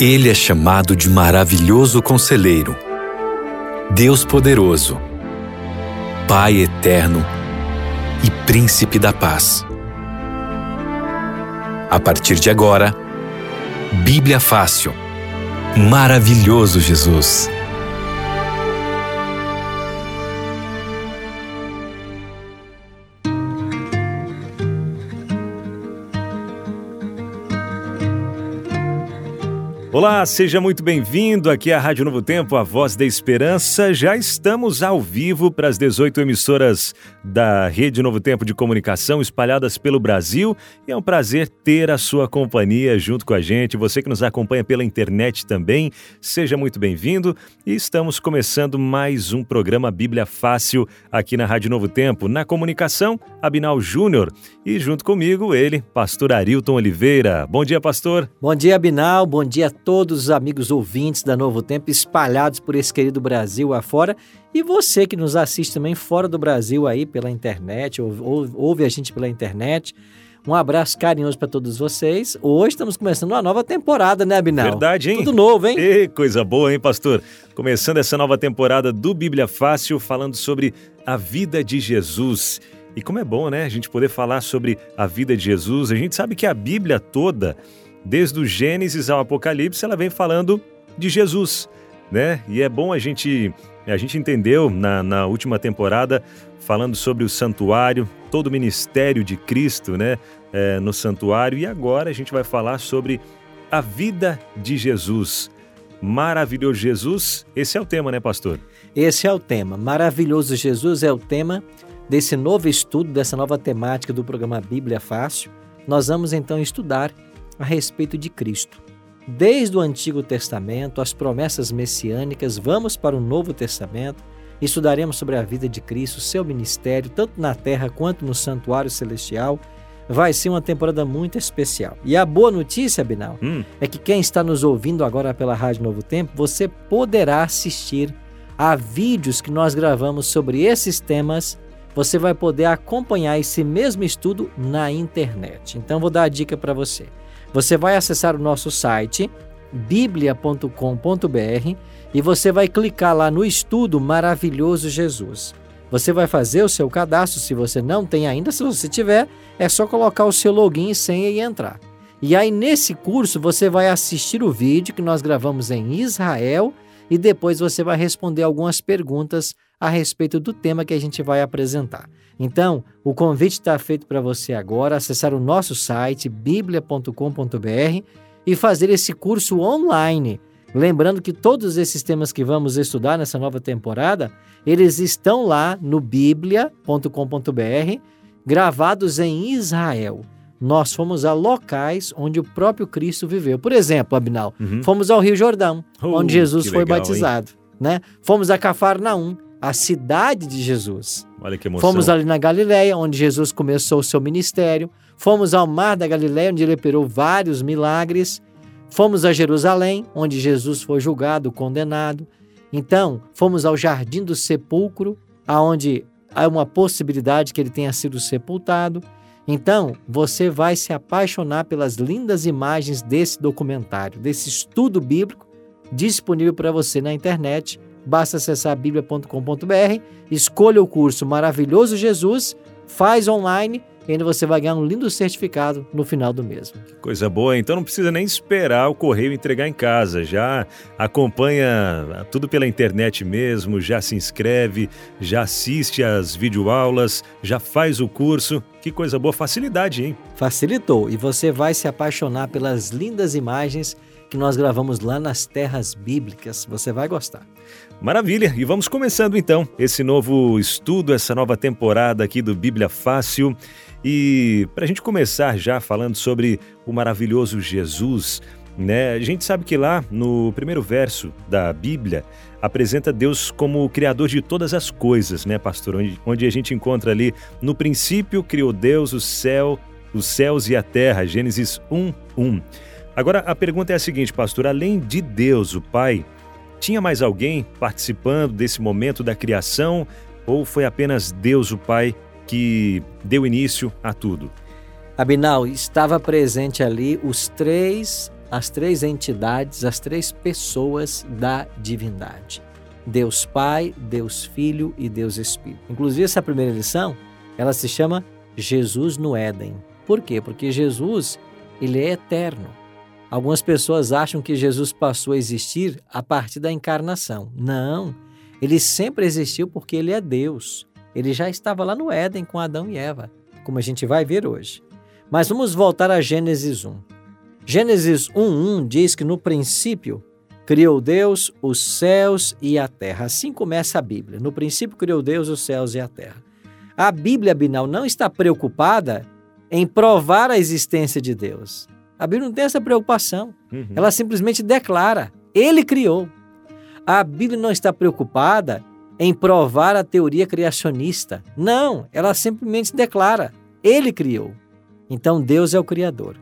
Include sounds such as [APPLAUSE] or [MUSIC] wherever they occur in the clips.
Ele é chamado de maravilhoso conselheiro, Deus poderoso, Pai eterno e príncipe da paz. A partir de agora, Bíblia Fácil. Maravilhoso Jesus. Olá, seja muito bem-vindo aqui à Rádio Novo Tempo, a voz da esperança. Já estamos ao vivo para as 18 emissoras da Rede Novo Tempo de Comunicação espalhadas pelo Brasil e é um prazer ter a sua companhia junto com a gente. Você que nos acompanha pela internet também, seja muito bem-vindo. E estamos começando mais um programa Bíblia Fácil aqui na Rádio Novo Tempo. Na comunicação, Abinal Júnior e junto comigo ele, pastor Arilton Oliveira. Bom dia, pastor. Bom dia, Abinal. Bom dia todos os amigos ouvintes da Novo Tempo espalhados por esse querido Brasil afora e você que nos assiste também fora do Brasil aí pela internet, ou, ou, ouve a gente pela internet. Um abraço carinhoso para todos vocês. Hoje estamos começando uma nova temporada, né, Abinal? Verdade, hein? Tudo novo, hein? E coisa boa, hein, pastor? Começando essa nova temporada do Bíblia Fácil, falando sobre a vida de Jesus. E como é bom, né, a gente poder falar sobre a vida de Jesus. A gente sabe que a Bíblia toda desde o Gênesis ao Apocalipse, ela vem falando de Jesus, né? E é bom a gente a gente entendeu na, na última temporada falando sobre o santuário, todo o ministério de Cristo, né? É, no santuário e agora a gente vai falar sobre a vida de Jesus. Maravilhoso Jesus, esse é o tema, né, pastor? Esse é o tema. Maravilhoso Jesus é o tema desse novo estudo, dessa nova temática do programa Bíblia Fácil. Nós vamos então estudar a respeito de Cristo. Desde o Antigo Testamento, as promessas messiânicas, vamos para o Novo Testamento, estudaremos sobre a vida de Cristo, seu ministério, tanto na terra quanto no santuário celestial. Vai ser uma temporada muito especial. E a boa notícia, Binal, hum. é que quem está nos ouvindo agora pela Rádio Novo Tempo, você poderá assistir a vídeos que nós gravamos sobre esses temas. Você vai poder acompanhar esse mesmo estudo na internet. Então, vou dar a dica para você. Você vai acessar o nosso site biblia.com.br e você vai clicar lá no estudo Maravilhoso Jesus. Você vai fazer o seu cadastro, se você não tem ainda, se você tiver, é só colocar o seu login e senha e entrar. E aí nesse curso você vai assistir o vídeo que nós gravamos em Israel e depois você vai responder algumas perguntas a respeito do tema que a gente vai apresentar. Então, o convite está feito para você agora acessar o nosso site biblia.com.br e fazer esse curso online. Lembrando que todos esses temas que vamos estudar nessa nova temporada, eles estão lá no biblia.com.br, gravados em Israel. Nós fomos a locais onde o próprio Cristo viveu. Por exemplo, Abinal, uhum. fomos ao Rio Jordão, uh, onde Jesus foi legal, batizado. Né? Fomos a Cafarnaum, a cidade de Jesus. Olha que emoção. Fomos ali na Galiléia, onde Jesus começou o seu ministério. Fomos ao mar da Galiléia, onde ele operou vários milagres. Fomos a Jerusalém, onde Jesus foi julgado, condenado. Então, fomos ao jardim do sepulcro, aonde há uma possibilidade que ele tenha sido sepultado. Então, você vai se apaixonar pelas lindas imagens desse documentário, desse estudo bíblico disponível para você na internet Basta acessar bíblia.com.br, escolha o curso Maravilhoso Jesus, faz online e ainda você vai ganhar um lindo certificado no final do mês. Coisa boa, então não precisa nem esperar o correio entregar em casa, já acompanha tudo pela internet mesmo, já se inscreve, já assiste às videoaulas, já faz o curso. Que coisa boa, facilidade, hein? Facilitou e você vai se apaixonar pelas lindas imagens que nós gravamos lá nas terras bíblicas. Você vai gostar. Maravilha! E vamos começando então esse novo estudo, essa nova temporada aqui do Bíblia Fácil. E para a gente começar já falando sobre o maravilhoso Jesus, né? A gente sabe que lá no primeiro verso da Bíblia apresenta Deus como o criador de todas as coisas, né, pastor? Onde, onde a gente encontra ali no princípio criou Deus o céu, os céus e a terra, Gênesis 1, 1. Agora a pergunta é a seguinte, pastor: além de Deus, o Pai, tinha mais alguém participando desse momento da criação ou foi apenas Deus, o Pai, que deu início a tudo? Abinal, estava presente ali os três as três entidades, as três pessoas da divindade. Deus Pai, Deus Filho e Deus Espírito. Inclusive essa primeira lição, ela se chama Jesus no Éden. Por quê? Porque Jesus, ele é eterno. Algumas pessoas acham que Jesus passou a existir a partir da encarnação. Não, ele sempre existiu porque ele é Deus. Ele já estava lá no Éden com Adão e Eva, como a gente vai ver hoje. Mas vamos voltar a Gênesis 1. Gênesis 1:1 diz que no princípio criou Deus os céus e a terra. Assim começa a Bíblia. No princípio criou Deus os céus e a terra. A Bíblia, Binal, não está preocupada em provar a existência de Deus. A Bíblia não tem essa preocupação. Uhum. Ela simplesmente declara: Ele criou. A Bíblia não está preocupada em provar a teoria criacionista. Não, ela simplesmente declara: Ele criou. Então Deus é o Criador.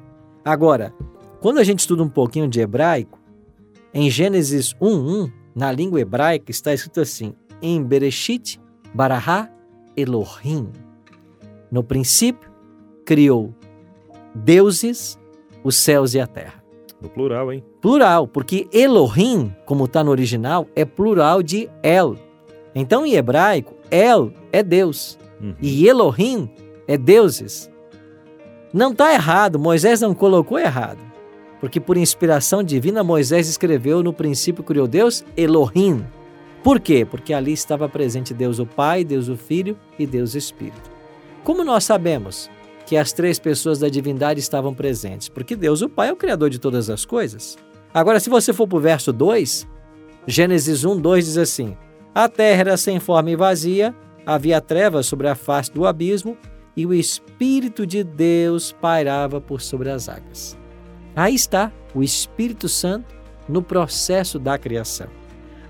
Agora, quando a gente estuda um pouquinho de hebraico, em Gênesis 1:1, na língua hebraica está escrito assim: em Bereshit barahá Elohim. No princípio criou deuses os céus e a terra. No plural, hein? Plural, porque Elohim, como está no original, é plural de El. Então, em hebraico, El é Deus uhum. e Elohim é deuses. Não está errado, Moisés não colocou errado. Porque por inspiração divina, Moisés escreveu no princípio criou Deus, Elohim. Por quê? Porque ali estava presente Deus o Pai, Deus o Filho e Deus o Espírito. Como nós sabemos? Que as três pessoas da divindade estavam presentes, porque Deus, o Pai, é o Criador de todas as coisas. Agora, se você for para o verso 2, Gênesis 1, 2 diz assim: A terra era sem forma e vazia, havia trevas sobre a face do abismo, e o Espírito de Deus pairava por sobre as águas. Aí está o Espírito Santo no processo da criação.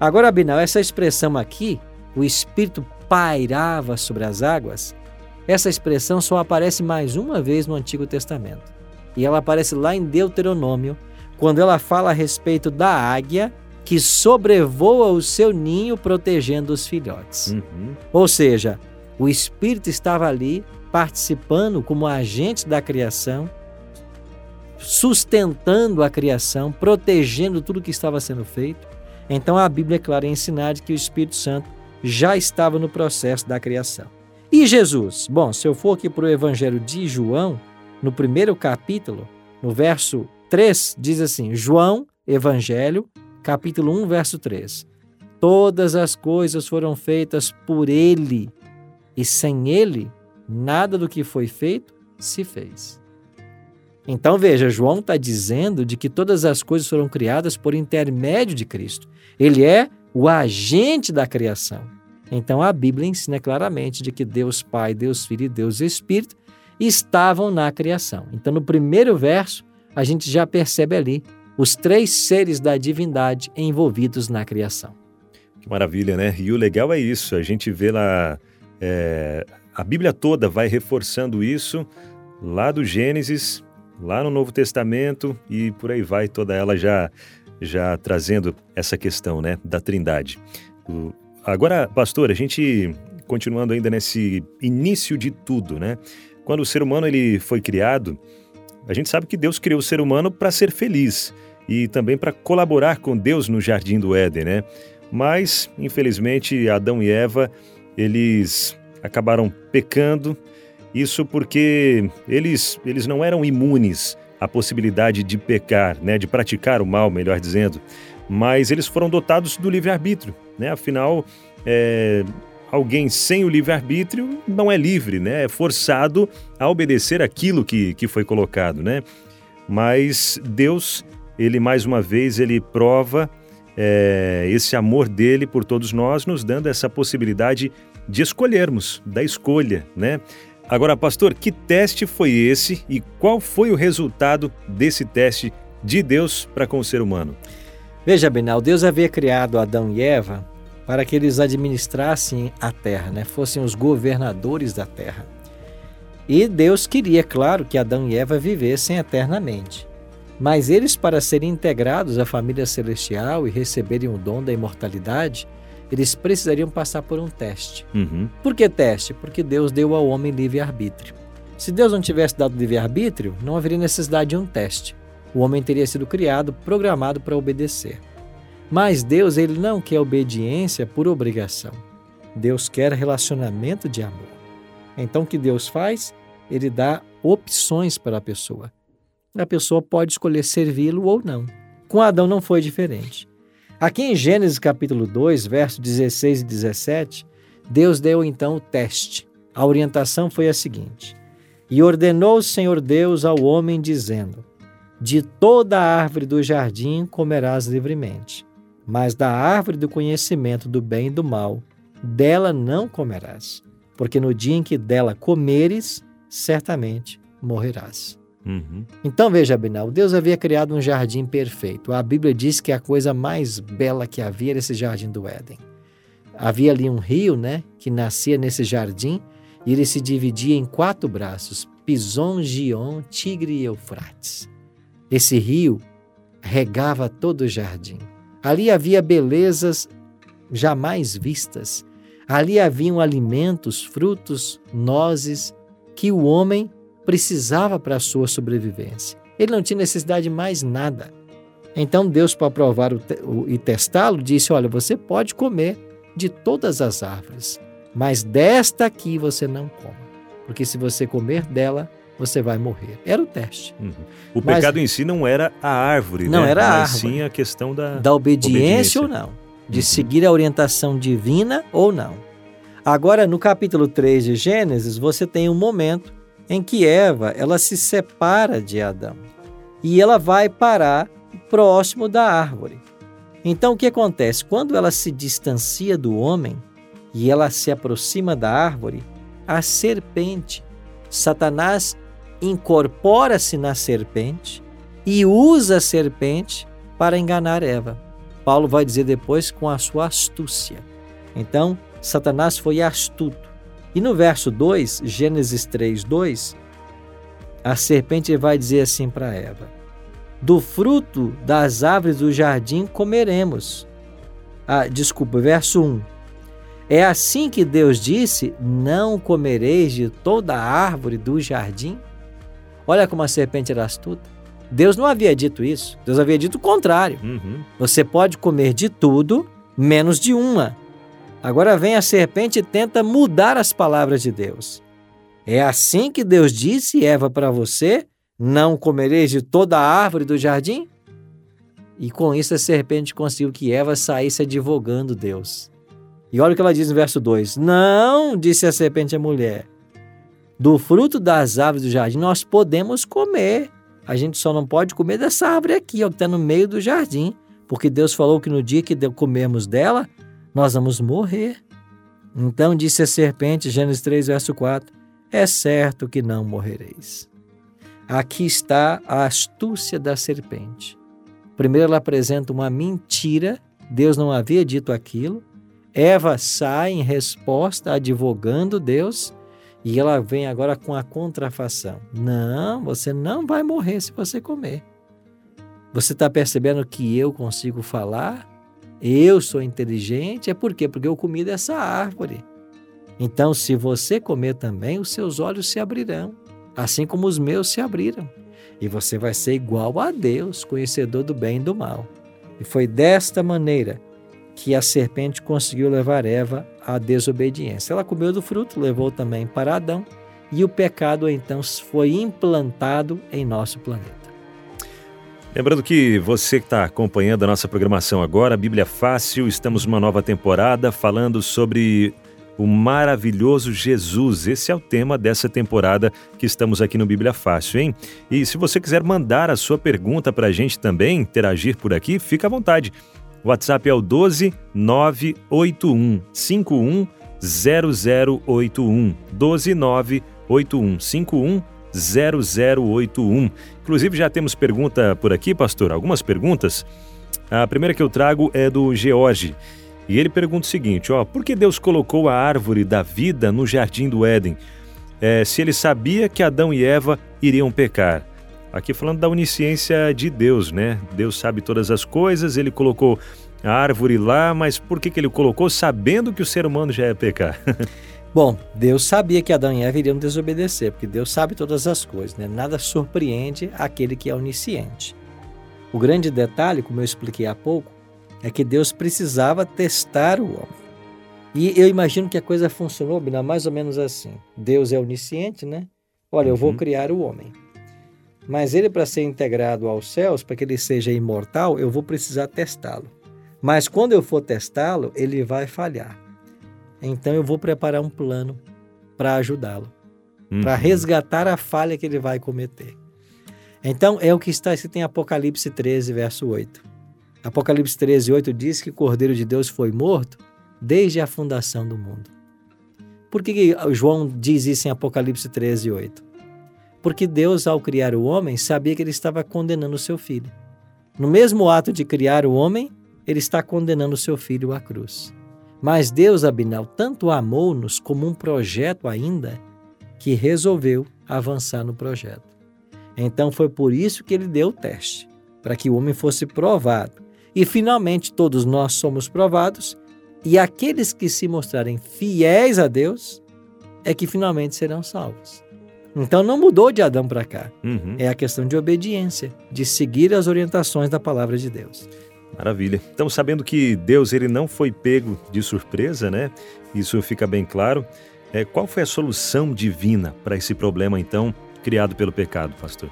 Agora, Abinal, essa expressão aqui, o Espírito pairava sobre as águas, essa expressão só aparece mais uma vez no Antigo Testamento. E ela aparece lá em Deuteronômio, quando ela fala a respeito da águia que sobrevoa o seu ninho protegendo os filhotes. Uhum. Ou seja, o Espírito estava ali participando como agente da criação, sustentando a criação, protegendo tudo que estava sendo feito. Então a Bíblia é clara em ensinar que o Espírito Santo já estava no processo da criação. E Jesus? Bom, se eu for aqui para o Evangelho de João, no primeiro capítulo, no verso 3, diz assim: João, Evangelho, capítulo 1, verso 3. Todas as coisas foram feitas por ele, e sem ele, nada do que foi feito se fez. Então veja, João está dizendo de que todas as coisas foram criadas por intermédio de Cristo. Ele é o agente da criação. Então a Bíblia ensina claramente de que Deus Pai, Deus Filho e Deus Espírito estavam na criação. Então no primeiro verso a gente já percebe ali os três seres da divindade envolvidos na criação. Que maravilha, né? E o legal é isso, a gente vê lá, é, a Bíblia toda vai reforçando isso, lá do Gênesis, lá no Novo Testamento e por aí vai, toda ela já, já trazendo essa questão né, da trindade. O, Agora, pastor, a gente continuando ainda nesse início de tudo, né? Quando o ser humano ele foi criado, a gente sabe que Deus criou o ser humano para ser feliz e também para colaborar com Deus no jardim do Éden, né? Mas, infelizmente, Adão e Eva, eles acabaram pecando, isso porque eles, eles não eram imunes à possibilidade de pecar, né, de praticar o mal, melhor dizendo mas eles foram dotados do livre-arbítrio. Né? Afinal, é, alguém sem o livre-arbítrio não é livre, né? é forçado a obedecer aquilo que, que foi colocado. Né? Mas Deus, ele mais uma vez, ele prova é, esse amor dele por todos nós, nos dando essa possibilidade de escolhermos, da escolha, né? Agora, pastor, que teste foi esse e qual foi o resultado desse teste de Deus para com o ser humano? Veja, Benal, Deus havia criado Adão e Eva para que eles administrassem a terra, né? fossem os governadores da terra. E Deus queria, claro, que Adão e Eva vivessem eternamente. Mas eles, para serem integrados à família celestial e receberem o dom da imortalidade, eles precisariam passar por um teste. Uhum. Por que teste? Porque Deus deu ao homem livre-arbítrio. Se Deus não tivesse dado livre-arbítrio, não haveria necessidade de um teste. O homem teria sido criado, programado para obedecer. Mas Deus, ele não quer obediência por obrigação. Deus quer relacionamento de amor. Então o que Deus faz? Ele dá opções para a pessoa. A pessoa pode escolher servi-lo ou não. Com Adão não foi diferente. Aqui em Gênesis capítulo 2, versos 16 e 17, Deus deu então o teste. A orientação foi a seguinte: E ordenou o Senhor Deus ao homem, dizendo: De toda a árvore do jardim comerás livremente, mas da árvore do conhecimento do bem e do mal, dela não comerás, porque no dia em que dela comeres, certamente morrerás. Uhum. Então veja, Abinal, Deus havia criado um jardim perfeito. A Bíblia diz que a coisa mais bela que havia era esse jardim do Éden. Havia ali um rio, né, que nascia nesse jardim e ele se dividia em quatro braços: Pison, Gion, Tigre e Eufrates. Esse rio regava todo o jardim. Ali havia belezas jamais vistas. Ali haviam alimentos, frutos, nozes que o homem precisava para a sua sobrevivência. Ele não tinha necessidade de mais nada. Então Deus, para provar e testá-lo, disse: Olha, você pode comer de todas as árvores, mas desta aqui você não coma, porque se você comer dela, você vai morrer. Era o teste. Uhum. O mas, pecado em si não era a árvore, não né? era a mas árvore. sim a questão da, da obediência, obediência. ou não, de uhum. seguir a orientação divina ou não. Agora, no capítulo 3 de Gênesis, você tem um momento em que Eva ela se separa de Adão e ela vai parar próximo da árvore. Então o que acontece? Quando ela se distancia do homem e ela se aproxima da árvore, a serpente, Satanás incorpora-se na serpente e usa a serpente para enganar Eva. Paulo vai dizer depois com a sua astúcia. Então, Satanás foi astuto. E no verso 2, Gênesis 3, 2, a serpente vai dizer assim para Eva: Do fruto das árvores do jardim comeremos. Ah, desculpa, verso 1. É assim que Deus disse: Não comereis de toda a árvore do jardim? Olha como a serpente era astuta. Deus não havia dito isso. Deus havia dito o contrário. Uhum. Você pode comer de tudo, menos de uma. Agora vem a serpente e tenta mudar as palavras de Deus. É assim que Deus disse, Eva, para você: não comereis de toda a árvore do jardim? E com isso a serpente conseguiu que Eva saísse advogando Deus. E olha o que ela diz no verso 2: Não, disse a serpente à mulher, do fruto das árvores do jardim nós podemos comer. A gente só não pode comer dessa árvore aqui, ó, que está no meio do jardim. Porque Deus falou que no dia que comermos dela, nós vamos morrer. Então disse a serpente, Gênesis 3, verso 4: É certo que não morrereis. Aqui está a astúcia da serpente. Primeiro, ela apresenta uma mentira, Deus não havia dito aquilo. Eva sai em resposta, advogando Deus, e ela vem agora com a contrafação: Não, você não vai morrer se você comer. Você está percebendo que eu consigo falar? eu sou inteligente, é por quê? Porque eu comi dessa árvore. Então, se você comer também, os seus olhos se abrirão, assim como os meus se abriram. E você vai ser igual a Deus, conhecedor do bem e do mal. E foi desta maneira que a serpente conseguiu levar Eva à desobediência. Ela comeu do fruto, levou também para Adão, e o pecado então foi implantado em nosso planeta. Lembrando que você que está acompanhando a nossa programação agora, Bíblia Fácil, estamos numa nova temporada falando sobre o maravilhoso Jesus. Esse é o tema dessa temporada que estamos aqui no Bíblia Fácil, hein? E se você quiser mandar a sua pergunta para a gente também, interagir por aqui, fica à vontade. O WhatsApp é o 12 981 51 0081 12 981 51 0081. Inclusive, já temos pergunta por aqui, pastor, algumas perguntas. A primeira que eu trago é do George. E ele pergunta o seguinte: ó, por que Deus colocou a árvore da vida no jardim do Éden? É, se ele sabia que Adão e Eva iriam pecar. Aqui falando da onisciência de Deus, né? Deus sabe todas as coisas, ele colocou a árvore lá, mas por que, que ele colocou sabendo que o ser humano já ia pecar? [LAUGHS] Bom, Deus sabia que Adão e Eva iriam desobedecer, porque Deus sabe todas as coisas, né? Nada surpreende aquele que é onisciente. O grande detalhe, como eu expliquei há pouco, é que Deus precisava testar o homem. E eu imagino que a coisa funcionou, Bina, mais ou menos assim. Deus é onisciente, né? Olha, eu vou Uhum. criar o homem. Mas ele, para ser integrado aos céus, para que ele seja imortal, eu vou precisar testá-lo. Mas quando eu for testá-lo, ele vai falhar. Então eu vou preparar um plano para ajudá-lo, para Uhum. resgatar a falha que ele vai cometer. Então é o que está escrito em Apocalipse 13, verso 8. Apocalipse 13, 8 diz que o Cordeiro de Deus foi morto desde a fundação do mundo. Por que que João diz isso em Apocalipse 13, 8? Porque Deus, ao criar o homem, sabia que ele estava condenando o seu filho. No mesmo ato de criar o homem, ele está condenando o seu filho à cruz. Mas Deus, Abinal, tanto amou-nos como um projeto ainda, que resolveu avançar no projeto. Então foi por isso que ele deu o teste, para que o homem fosse provado. E finalmente todos nós somos provados, e aqueles que se mostrarem fiéis a Deus é que finalmente serão salvos. Então não mudou de Adão para cá. Uhum. É a questão de obediência, de seguir as orientações da palavra de Deus. Maravilha. Então, sabendo que Deus ele não foi pego de surpresa, né? Isso fica bem claro. É, qual foi a solução divina para esse problema, então, criado pelo pecado, pastor?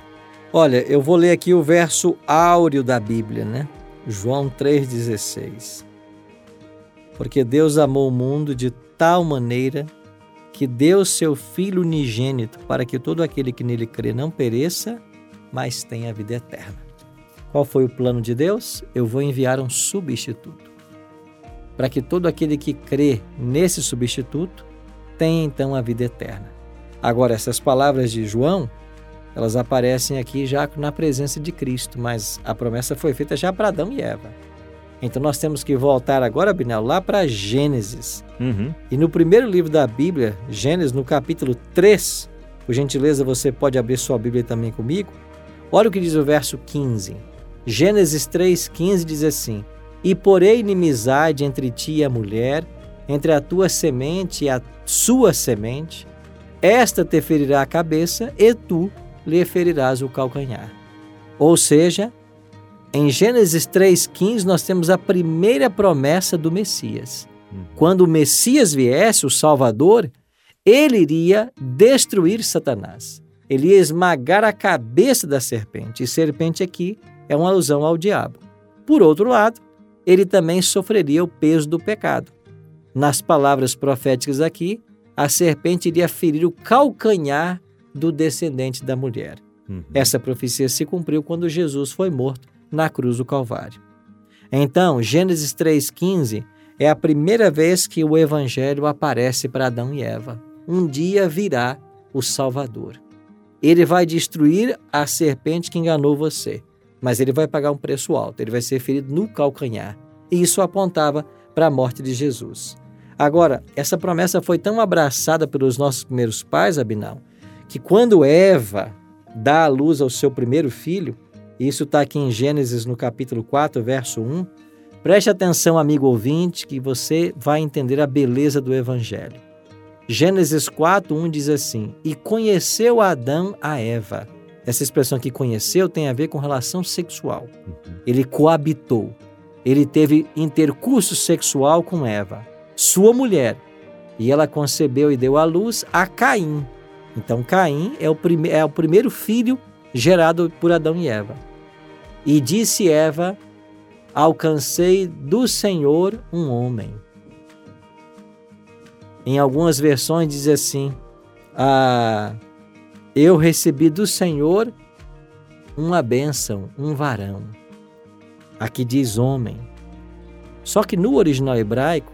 Olha, eu vou ler aqui o verso áureo da Bíblia, né? João 3,16. Porque Deus amou o mundo de tal maneira que deu seu Filho unigênito para que todo aquele que nele crê não pereça, mas tenha a vida eterna. Qual foi o plano de Deus? Eu vou enviar um substituto. Para que todo aquele que crê nesse substituto tenha então a vida eterna. Agora, essas palavras de João, elas aparecem aqui já na presença de Cristo, mas a promessa foi feita já para Adão e Eva. Então nós temos que voltar agora, Binel, lá para Gênesis. Uhum. E no primeiro livro da Bíblia, Gênesis, no capítulo 3, por gentileza, você pode abrir sua Bíblia também comigo. Olha o que diz o verso 15. Gênesis 3,15 diz assim: E porém inimizade entre ti e a mulher, entre a tua semente e a sua semente, esta te ferirá a cabeça e tu lhe ferirás o calcanhar. Ou seja, em Gênesis 3,15 nós temos a primeira promessa do Messias. Quando o Messias viesse, o Salvador, ele iria destruir Satanás. Ele ia esmagar a cabeça da serpente. E serpente aqui é uma alusão ao diabo. Por outro lado, ele também sofreria o peso do pecado. Nas palavras proféticas aqui, a serpente iria ferir o calcanhar do descendente da mulher. Uhum. Essa profecia se cumpriu quando Jesus foi morto na cruz do Calvário. Então, Gênesis 3,15 é a primeira vez que o Evangelho aparece para Adão e Eva. Um dia virá o Salvador. Ele vai destruir a serpente que enganou você, mas ele vai pagar um preço alto, ele vai ser ferido no calcanhar. E isso apontava para a morte de Jesus. Agora, essa promessa foi tão abraçada pelos nossos primeiros pais, Abinal, que quando Eva dá à luz ao seu primeiro filho, isso está aqui em Gênesis no capítulo 4, verso 1, preste atenção, amigo ouvinte, que você vai entender a beleza do Evangelho. Gênesis 4, 1 diz assim: E conheceu Adão a Eva. Essa expressão que conheceu tem a ver com relação sexual. Ele coabitou. Ele teve intercurso sexual com Eva, sua mulher. E ela concebeu e deu à luz a Caim. Então, Caim é o, prime é o primeiro filho gerado por Adão e Eva. E disse Eva: Alcancei do Senhor um homem. Em algumas versões diz assim: ah, Eu recebi do Senhor uma bênção, um varão. Aqui diz homem. Só que no original hebraico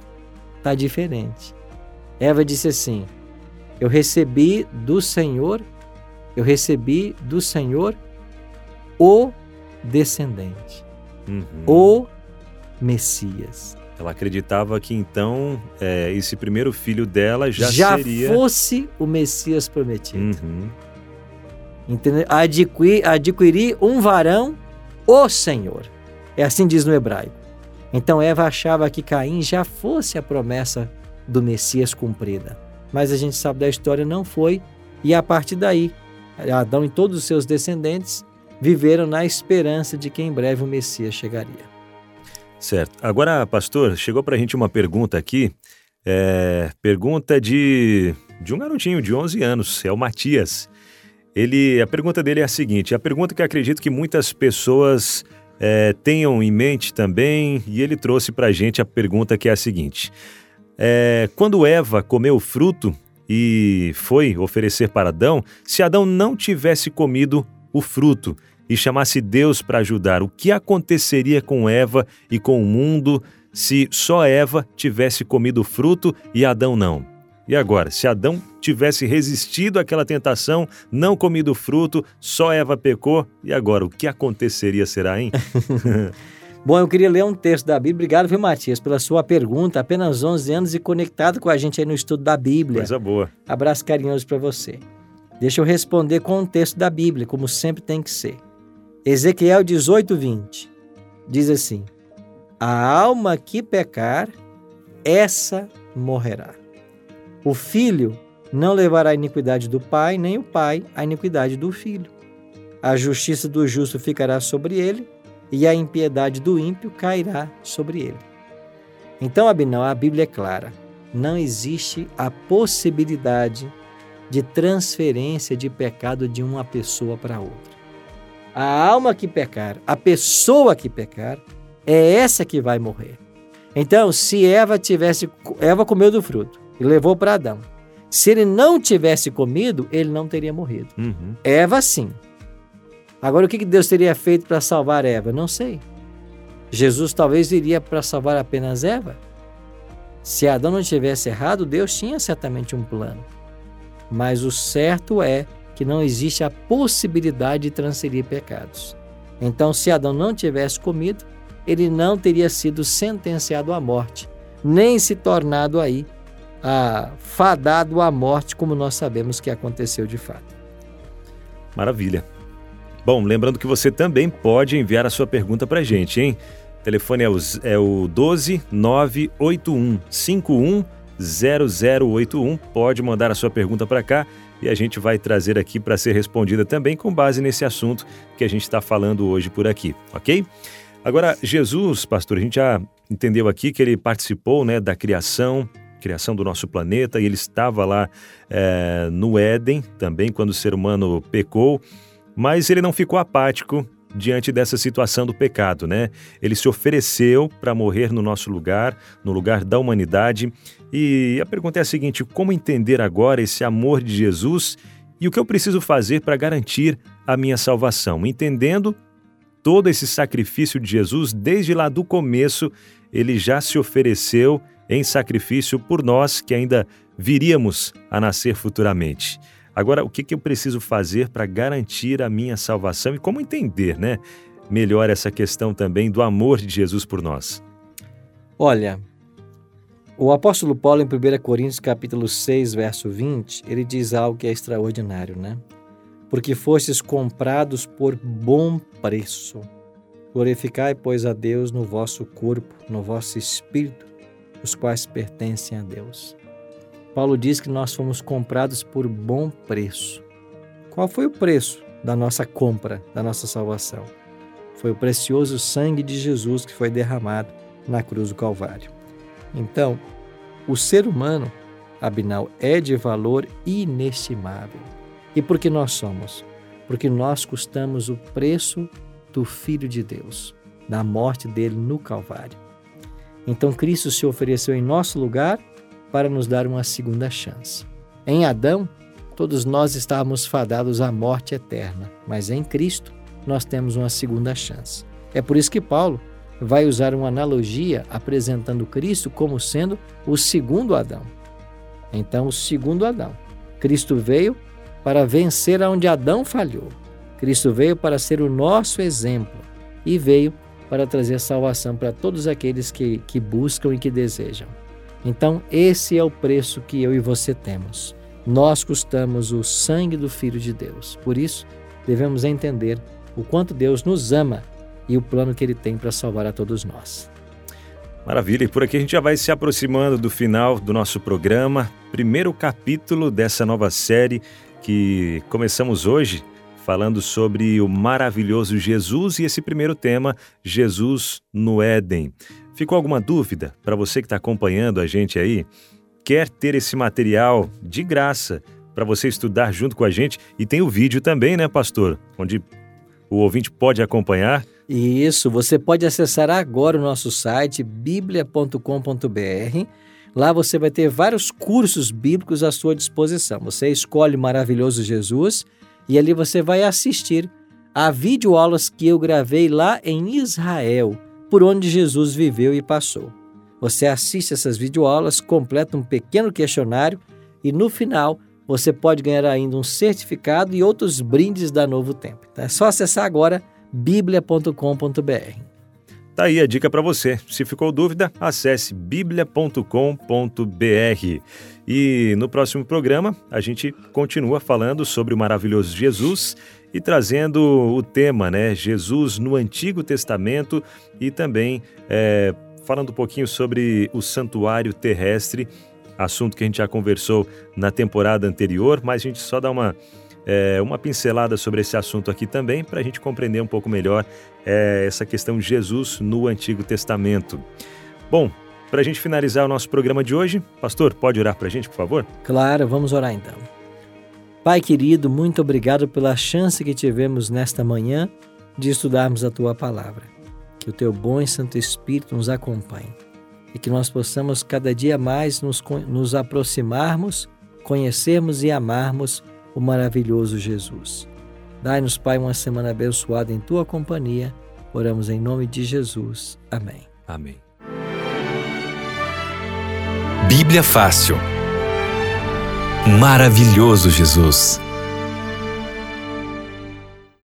está diferente. Eva disse assim: Eu recebi do Senhor, eu recebi do Senhor o descendente, Uhum. o Messias. Ela acreditava que então é, esse primeiro filho dela já, Já seria. fosse o Messias prometido. Uhum. Entendeu? Adquirir, adquirir um varão, o Senhor. É assim diz no hebraico. Então Eva achava que Caim já fosse a promessa do Messias cumprida. mas a gente sabe da história não foi, e a partir daí, Adão e todos os seus descendentes viveram na esperança de que em breve o Messias chegaria. Certo. Agora, pastor, chegou para a gente uma pergunta aqui, é, pergunta de, de um garotinho de 11 anos, é o Matias. Ele, a pergunta dele é a seguinte, a pergunta que acredito que muitas pessoas é, tenham em mente também, e ele trouxe para a gente a pergunta que é a seguinte: é, quando Eva comeu o fruto e foi oferecer para Adão, se Adão não tivesse comido o fruto e chamasse Deus para ajudar, o que aconteceria com Eva e com o mundo se só Eva tivesse comido o fruto e Adão não? E agora, se Adão tivesse resistido àquela tentação, não comido o fruto, só Eva pecou, e agora o que aconteceria será, hein? [LAUGHS] Bom, eu queria ler um texto da Bíblia. Obrigado, viu, Matias, pela sua pergunta. Apenas 11 anos e conectado com a gente aí no estudo da Bíblia. Coisa boa. Abraço carinhoso para você. Deixa eu responder com um texto da Bíblia, como sempre tem que ser. Ezequiel 18, 20. Diz assim: A alma que pecar, essa morrerá. O filho não levará a iniquidade do pai, nem o pai a iniquidade do filho. A justiça do justo ficará sobre ele, e a impiedade do ímpio cairá sobre ele. Então, Abinão, a Bíblia é clara. Não existe a possibilidade de transferência de pecado de uma pessoa para outra. A alma que pecar, a pessoa que pecar, é essa que vai morrer. Então, se Eva tivesse, Eva comeu do fruto e levou para Adão. Se ele não tivesse comido, ele não teria morrido. Uhum. Eva, sim. Agora, o que Deus teria feito para salvar Eva? Não sei. Jesus talvez iria para salvar apenas Eva. Se Adão não tivesse errado, Deus tinha certamente um plano. Mas o certo é que não existe a possibilidade de transferir pecados. Então, se Adão não tivesse comido, ele não teria sido sentenciado à morte, nem se tornado aí a, fadado à morte, como nós sabemos que aconteceu de fato. Maravilha. Bom, lembrando que você também pode enviar a sua pergunta para a gente, hein? O telefone é o, é o 12 981 51 0081. Pode mandar a sua pergunta para cá e a gente vai trazer aqui para ser respondida também com base nesse assunto que a gente está falando hoje por aqui, ok? Agora, Jesus, pastor, a gente já entendeu aqui que ele participou né, da criação, criação do nosso planeta, e ele estava lá é, no Éden também quando o ser humano pecou, mas ele não ficou apático diante dessa situação do pecado, né? Ele se ofereceu para morrer no nosso lugar, no lugar da humanidade. E a pergunta é a seguinte: como entender agora esse amor de Jesus e o que eu preciso fazer para garantir a minha salvação? Entendendo todo esse sacrifício de Jesus, desde lá do começo, ele já se ofereceu em sacrifício por nós que ainda viríamos a nascer futuramente. Agora, o que, que eu preciso fazer para garantir a minha salvação e como entender, né, melhor essa questão também do amor de Jesus por nós? Olha, o apóstolo Paulo em 1 Coríntios capítulo 6, verso 20, ele diz algo que é extraordinário, né? Porque fostes comprados por bom preço. Glorificai, pois, a Deus no vosso corpo, no vosso espírito, os quais pertencem a Deus. Paulo diz que nós fomos comprados por bom preço. Qual foi o preço da nossa compra, da nossa salvação? Foi o precioso sangue de Jesus que foi derramado na cruz do Calvário. Então, o ser humano, Abinal, é de valor inestimável. E por que nós somos? Porque nós custamos o preço do Filho de Deus, da morte dele no Calvário. Então Cristo se ofereceu em nosso lugar para nos dar uma segunda chance. Em Adão, todos nós estávamos fadados à morte eterna, mas em Cristo nós temos uma segunda chance. É por isso que Paulo vai usar uma analogia apresentando Cristo como sendo o segundo Adão. Então, o segundo Adão. Cristo veio para vencer aonde Adão falhou. Cristo veio para ser o nosso exemplo e veio para trazer salvação para todos aqueles que, que buscam e que desejam. Então, esse é o preço que eu e você temos. Nós custamos o sangue do Filho de Deus. Por isso, devemos entender o quanto Deus nos ama e o plano que Ele tem para salvar a todos nós. Maravilha, e por aqui a gente já vai se aproximando do final do nosso programa, primeiro capítulo dessa nova série que começamos hoje falando sobre o maravilhoso Jesus e esse primeiro tema, Jesus no Éden. Ficou alguma dúvida para você que está acompanhando a gente aí? Quer ter esse material de graça para você estudar junto com a gente? E tem o vídeo também, né, pastor? Onde o ouvinte pode acompanhar. Isso, você pode acessar agora o nosso site biblia.com.br. Lá você vai ter vários cursos bíblicos à sua disposição. Você escolhe Maravilhoso Jesus e ali você vai assistir a videoaulas que eu gravei lá em Israel, por onde Jesus viveu e passou. Você assiste essas videoaulas, completa um pequeno questionário e no final você pode ganhar ainda um certificado e outros brindes da Novo Tempo. Então é só acessar agora biblia.com.br. Tá aí a dica para você. Se ficou dúvida, acesse biblia.com.br. E no próximo programa, a gente continua falando sobre o maravilhoso Jesus e trazendo o tema, né? Jesus no Antigo Testamento e também é, falando um pouquinho sobre o santuário terrestre, assunto que a gente já conversou na temporada anterior, mas a gente só dá uma é, uma pincelada sobre esse assunto aqui também, para a gente compreender um pouco melhor é, essa questão de Jesus no Antigo Testamento. Bom, para a gente finalizar o nosso programa de hoje, pastor, pode orar para a gente, por favor? Claro, vamos orar então. Pai querido, muito obrigado pela chance que tivemos nesta manhã de estudarmos a tua palavra. Que o teu bom e santo Espírito nos acompanhe e que nós possamos cada dia mais nos, nos aproximarmos, conhecermos e amarmos o maravilhoso Jesus. Dai-nos, Pai, uma semana abençoada em tua companhia. Oramos em nome de Jesus. Amém. Amém. Bíblia Fácil. Maravilhoso Jesus.